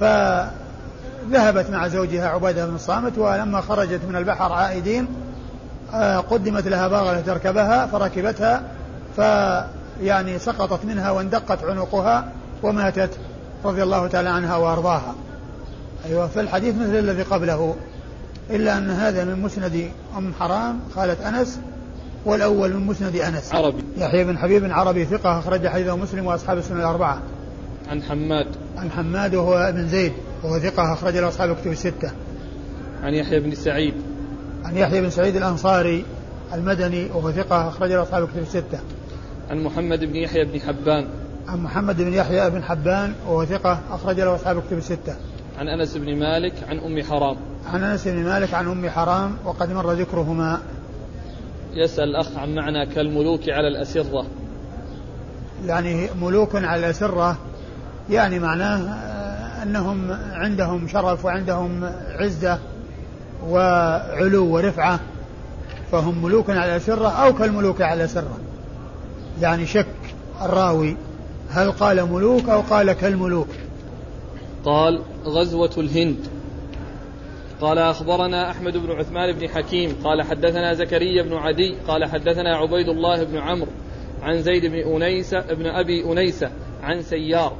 فذهبت مع زوجها عبادة بن الصامت ولما خرجت من البحر عائدين آه، قدمت لها باغلة تركبها فركبتها ف يعني سقطت منها واندقت عنقها وماتت رضي الله تعالى عنها وأرضاها. أيوه في الحديث مثل الذي قبله. إلا أن هذا من مسند أم حرام خالة أنس والأول من مسند أنس. عربي. يحيى بن حبيب عربي ثقة أخرج حديثه مسلم وأصحاب السنة الأربعة. عن حماد. عن حماد وهو ابن زيد وهو ثقة أخرج له أصحاب الكتب الستة. عن يحيى بن سعيد. عن يحيى بن سعيد الأنصاري المدني وهو ثقة أخرج له أصحاب الكتب الستة. عن محمد بن يحيى بن حبان. عن محمد بن يحيى بن حبان وهو ثقة أخرج له أصحاب الكتب الستة. عن أنس بن مالك عن أم حرام. عن أنس بن مالك عن أم حرام وقد مر ذكرهما. يسأل الأخ عن معنى كالملوك على الأسرة. يعني ملوك على الأسرة يعني معناه آه، أنهم عندهم شرف وعندهم عزة وعلو ورفعة فهم ملوك على الأسرة أو كالملوك على الأسرة. يعني شك الراوي هل قال ملوك أو قال كالملوك؟ قال غزوة الهند. قال أخبرنا أحمد بن عثمان بن حكيم قال حدثنا زكريا بن عدي قال حدثنا عبيد الله بن عمرو عن زيد بن أنيسة بن أبي أنيسة عن سيار.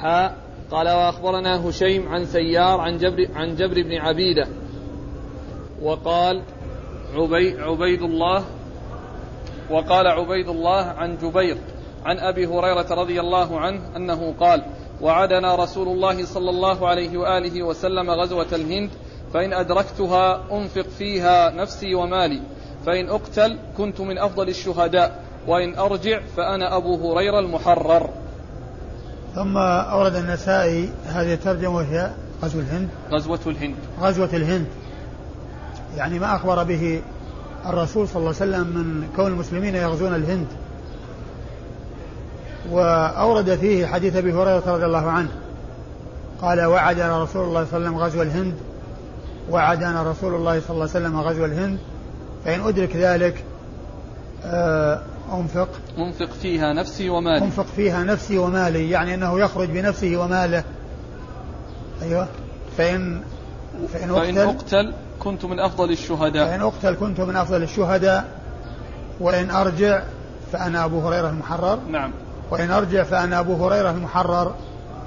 حاء قال وأخبرنا هشيم عن سيار عن جبر, عن جبر بن عبيدة. وقال عبي عبيد الله وقال عبيد الله عن جبير عن أبي هريرة رضي الله عنه أنه قال وعدنا رسول الله صلى الله عليه وآله وسلم غزوة الهند فإن أدركتها أنفق فيها نفسي ومالي. فإن أقتل كنت من أفضل الشهداء وإن أرجع فأنا أبو هريرة المحرر. ثم أورد النسائي هذه الترجمة وهي غزو الهند. غزوة الهند. غزوة الهند. يعني ما أخبر به الرسول صلى الله عليه وسلم من كون المسلمين يغزون الهند. وأورد فيه حديث أبي هريرة رضي الله عنه. قال وعدنا رسول الله صلى الله عليه وسلم غزو الهند. وعدنا رسول الله صلى الله عليه وسلم غزو الهند. فإن أدرك ذلك آه، أنفق. أنفق فيها نفسي ومالي. أنفق فيها نفسي ومالي يعني أنه يخرج بنفسه وماله. أيوه. فإن فإن أقتل, فإن أقتل كنت من أفضل الشهداء. فإن أقتل كنت من أفضل الشهداء. وإن أرجع فأنا أبو هريرة المحرر. نعم. وإن أرجع فأنا أبو هريرة المحرر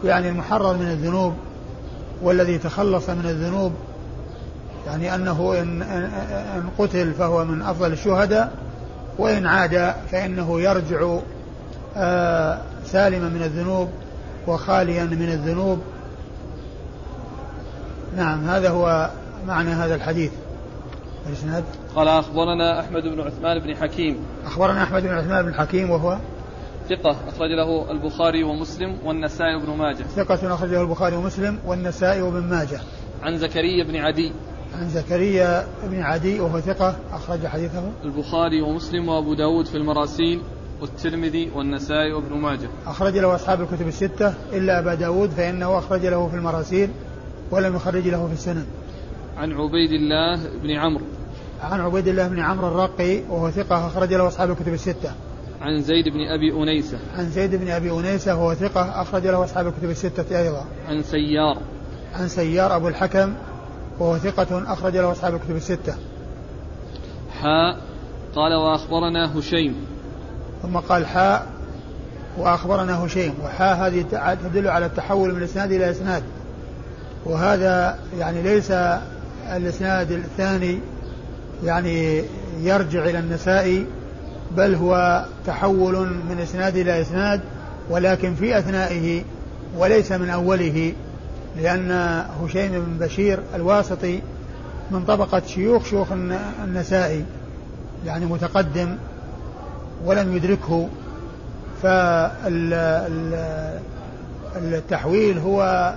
يعني المحرر من الذنوب والذي تخلص من الذنوب يعني أنه إن, إن قتل فهو من أفضل الشهداء وإن عاد فإنه يرجع آه سالما من الذنوب وخاليا من الذنوب. نعم هذا هو معنى هذا الحديث. الإسناد؟ قال أخبرنا أحمد بن عثمان بن حكيم. أخبرنا أحمد بن عثمان بن حكيم وهو؟ ثقة أخرج له البخاري ومسلم والنسائي وابن ماجه. ثقة أخرج له البخاري ومسلم والنسائي وابن ماجه. عن زكريا بن عدي. عن زكريا بن عدي وهو ثقة أخرج حديثه. البخاري ومسلم وأبو داود في المراسيل والترمذي والنسائي وابن ماجه. أخرج له أصحاب الكتب الستة إلا أبا داود فإنه أخرج له في المراسيل ولم يخرج له في السنن. عن عبيد الله بن عمرو. عن عبيد الله بن عمرو الرقي وهو ثقة أخرج له أصحاب الكتب الستة. عن زيد بن أبي أنيسة عن زيد بن أبي أنيسة وهو ثقة أخرج له أصحاب الكتب الستة أيضا. عن سيار. عن سيار أبو الحكم وهو ثقة أخرج له أصحاب الكتب الستة. حاء قال وأخبرنا هشيم. ثم قال حاء وأخبرنا هشيم. وحاء هذه تدل على التحول من إسناد إلى إسناد. وهذا يعني ليس الإسناد الثاني يعني يرجع إلى النسائي. بل هو تحول من إسناد إلى إسناد ولكن في أثنائه وليس من أوله لأن هشيم بن بشير الواسطي من طبقة شيوخ شيوخ النسائي يعني متقدم ولم يدركه فالتحويل هو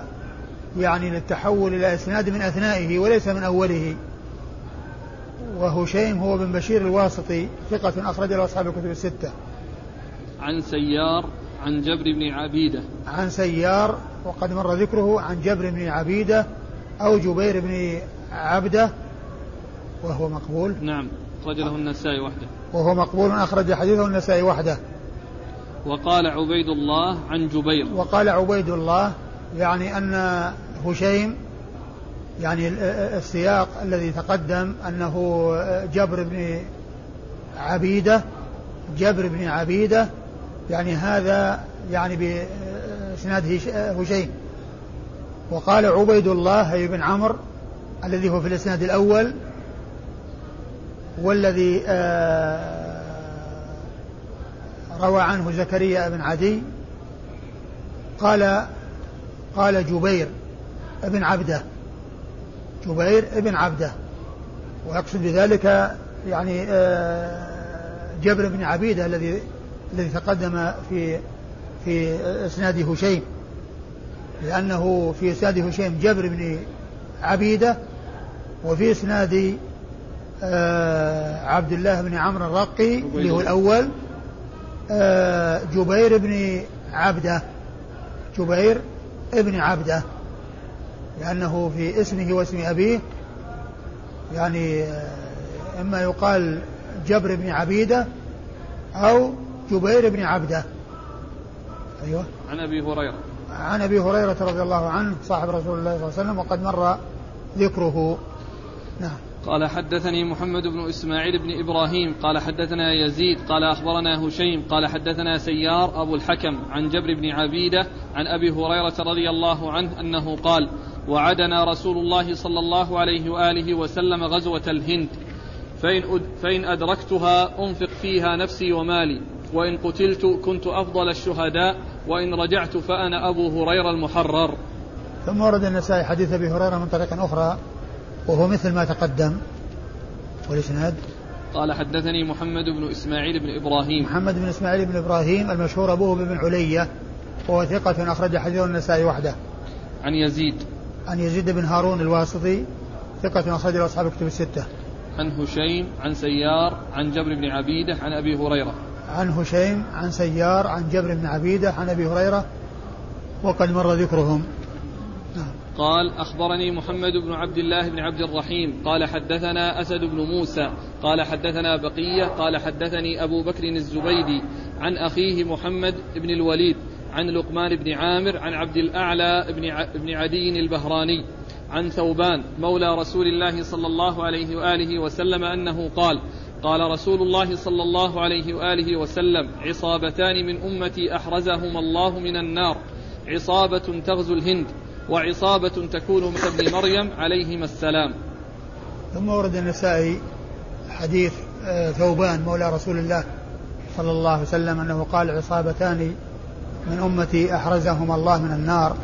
يعني للتحول إلى إسناد من أثنائه وليس من أوله. وهشيم هو بن بشير الواسطي ثقة أخرج له أصحاب الكتب الستة. عن سيار عن جبر بن عبيدة. عن سيار وقد مر ذكره عن جبر بن عبيدة أو جبير بن عبدة وهو مقبول. نعم أخرج له النسائي وحده. وهو مقبول أخرج حديثه النسائي وحده. وقال عبيد الله عن جبير. وقال عبيد الله يعني أن هشيم يعني السياق الذي تقدم أنه جبر بن عبيدة جبر بن عبيدة يعني هذا يعني بإسناد هشيم وقال عبيد الله بن عمرو الذي هو في الإسناد الأول والذي آه روى عنه زكريا بن عدي قال قال جبير ابن عبده. جبير ابن عبده. ويقصد بذلك يعني آه، جبر بن عبيدة الذي الذي تقدم في في اسناد هشيم لأنه في اسناد هشيم جبر بن عبيدة وفي إسناد آه، عبد الله بن عمرو الرقي اللي هو الأول آه، جبير بن عبده. جبير ابن عبده. لأنه في اسمه واسم أبيه يعني آه، إما يقال جبر بن عبيدة أو جبير بن عبدة. أيوة. عن أبي هريرة. عن أبي هريرة رضي الله عنه صاحب رسول الله صلى الله عليه وسلم وقد مر ذكره. نعم. قال حدثني محمد بن إسماعيل بن إبراهيم قال حدثنا يزيد قال أخبرنا هشيم قال حدثنا سيار أبو الحكم عن جبر بن عبيدة عن أبي هريرة رضي الله عنه أنه قال وعدنا رسول الله صلى الله عليه وآله وسلم غزوة الهند. فإن, فإن أدركتها أنفق فيها نفسي ومالي. وإن قتلت كنت أفضل الشهداء. وإن رجعت فأنا أبو هريرة المحرر. ثم ورد النسائي حديث أبي هريرة من طريق أخرى وهو مثل ما تقدم. والإسناد؟ قال حدثني محمد بن إسماعيل بن إبراهيم. محمد بن إسماعيل بن إبراهيم المشهور أبوه بن علية وهو ثقة أخرج حديث النسائي وحده. عن يزيد. عن يزيد بن هارون الواسطي ثقة أخرج أصحاب الكتب الستة. عن هشيم عن سيار عن جبر بن عبيدة عن أبي هريرة. عن هشيم عن سيار عن جبر بن عبيدة عن أبي هريرة وقد مر ذكرهم. نعم. قال أخبرني محمد بن عبد الله بن عبد الرحيم. قال حدثنا أسد بن موسى. قال حدثنا بقية. قال حدثني أبو بكر الزبيدي عن أخيه محمد بن الوليد. عن لقمان بن عامر عن عبد الأعلى بن عدي البهراني عن ثوبان مولى رسول الله صلى الله عليه وآله وسلم أنه قال قال رسول الله صلى الله عليه وآله وسلم عصابتان من أمتي احرزهما الله من النار عصابة تغزو الهند وعصابة تكون مثل ابن مريم عليهما السلام. ثم ورد النسائي حديث آه، ثوبان مولى رسول الله صلى الله عليه وسلم أنه قال عصابتان من أمتي أحرزهما الله من النار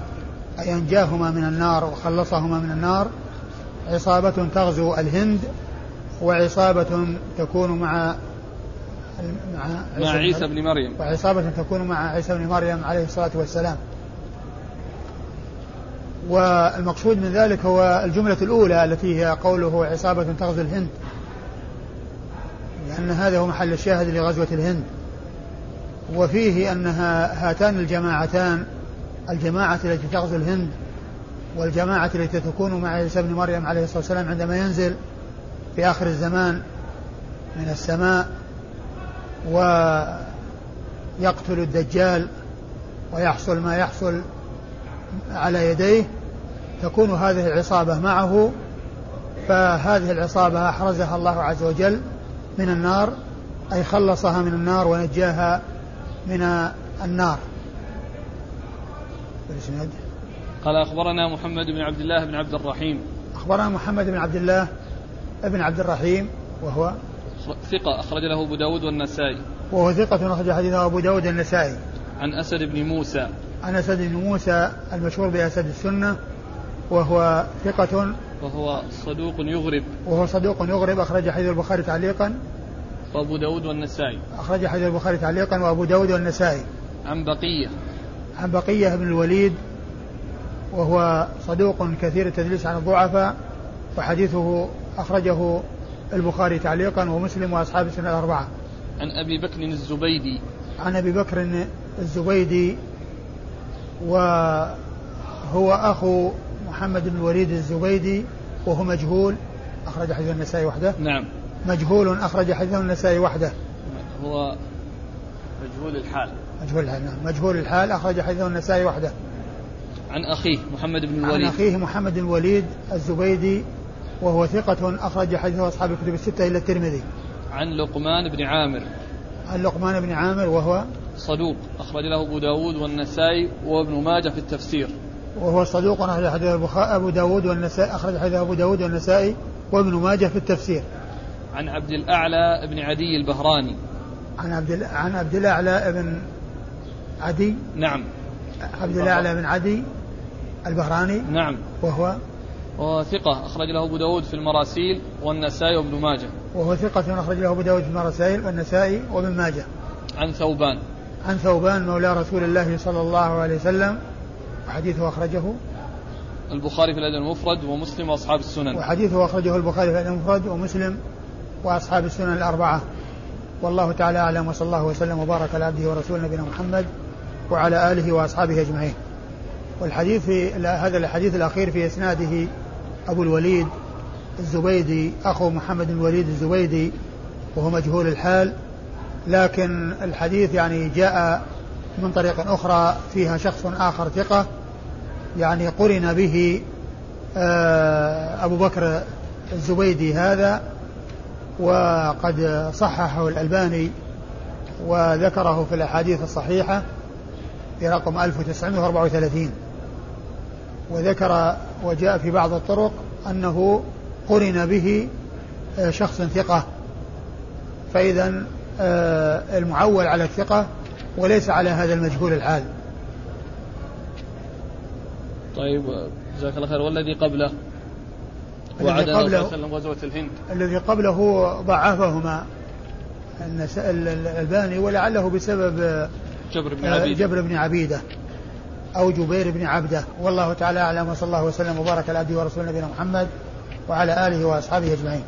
أي أنجاهما من النار وخلصهما من النار. عصابة تغزو الهند وعصابة تكون مع مع عيسى, مع عيسى بن مريم. وعصابة تكون مع عيسى بن مريم عليه الصلاة والسلام. والمقصود من ذلك هو الجملة الأولى التي هي قوله عصابة تغزو الهند لأن هذا هو محل الشاهد لغزوة الهند. وفيه أنها هاتان الجماعتان الجماعة التي تغزو الهند والجماعة التي تكون مع عيسى بن مريم عليه الصلاة والسلام عندما ينزل في آخر الزمان من السماء ويقتل الدجال ويحصل ما يحصل على يديه تكون هذه العصابة معه فهذه العصابة أحرزها الله عز وجل من النار أي خلصها من النار ونجاها من النار. الاسناد قال أخبرنا محمد بن عبد الله بن عبد الرحيم. أخبرنا محمد بن عبد الله بن عبد الرحيم وهو ثقة أخرج له أبو داود والنسائي. وهو ثقة أخرج حديثه أبو داود والنسائي. عن أسد بن موسى. عن أسد بن موسى المشهور بأسد السنة وهو ثقة. وهو صدوق يغرب. وهو صدوق يغرب أخرج حديث البخاري تعليقا. وأبو داود والنسائي. أخرج حديث البخاري تعليقا وأبو داود والنسائي. عن بقية. عن بقية بن الوليد وهو صدوق كثير التدليس عن الضعفاء وحديثه أخرجه البخاري تعليقا ومسلم وأصحاب السنة الأربعة. عن أبي بكر الزبيدي. عن أبي بكر الزبيدي وهو أخو محمد بن الوليد الزبيدي وهو مجهول. أخرج حديث النسائي وحده. نعم. مجهول أخرج حديث النسائي وحده. هو مجهول الحال. مجهول الحال نعم. مجهول الحال أخرج حديثه النسائي وحده. عن أخيه محمد بن الوليد. عن أخيه محمد بن الوليد الزبيدي وهو ثقة أخرج حديثه أصحاب الكتب الستة إلا الترمذي. عن لقمان بن عامر. عن لقمان بن عامر وهو صدوق أخرج له أبو داود والنسائي وابن ماجه في التفسير. وهو صدوق أخرج حديثه أبو داود والنسائي أخرج حديثه أبو داود والنسائي وابن ماجه في التفسير. عن عبد الأعلى بن عدي البهراني. عن عبد عن عبد الأعلى بن عدي. نعم. عبد الأعلى بن عدي البهراني. نعم. وهو وهو ثقة أخرج له أبو داود في المراسيل والنسائي وابن ماجه. وهو ثقة أخرج له أبو داود في المراسيل والنسائي وابن ماجه. عن ثوبان. عن ثوبان مولى رسول الله صلى الله عليه وسلم. وحديثه أخرجه. البخاري في الأدب المفرد ومسلم وأصحاب السنن. وحديثه أخرجه البخاري في الأدب المفرد ومسلم وأصحاب السنن الأربعة. والله تعالى أعلم وصلى الله وسلم وبارك على عبده ورسوله نبينا محمد وعلى آله وأصحابه أجمعين. والحديث في هذا الحديث الأخير في إسناده أبو الوليد الزبيدي أخو محمد بن الوليد الزبيدي وهو مجهول الحال. لكن الحديث يعني جاء من طريق أخرى فيها شخص آخر ثقة يعني قرن به آه، أبو بكر الزبيدي هذا. وقد صححه الألباني وذكره في الأحاديث الصحيحة في رقم 1934 وذكر وجاء في بعض الطرق أنه قرن به آه، شخص ثقة. فإذا آه، المعول على الثقة وليس على هذا المجهول الحال. طيب جزاك الله خير. والذي قبله؟ الذي قبله غزوة الهند. الذي قبله ضعفهما الألباني ولعله بسبب جبر بن عبيدة. جبر بن عبيدة أو جبير بن عبدة. والله تعالى أعلم وصلى الله وسلم وبارك على عبده ورسوله نبينا محمد وعلى آله وأصحابه أجمعين.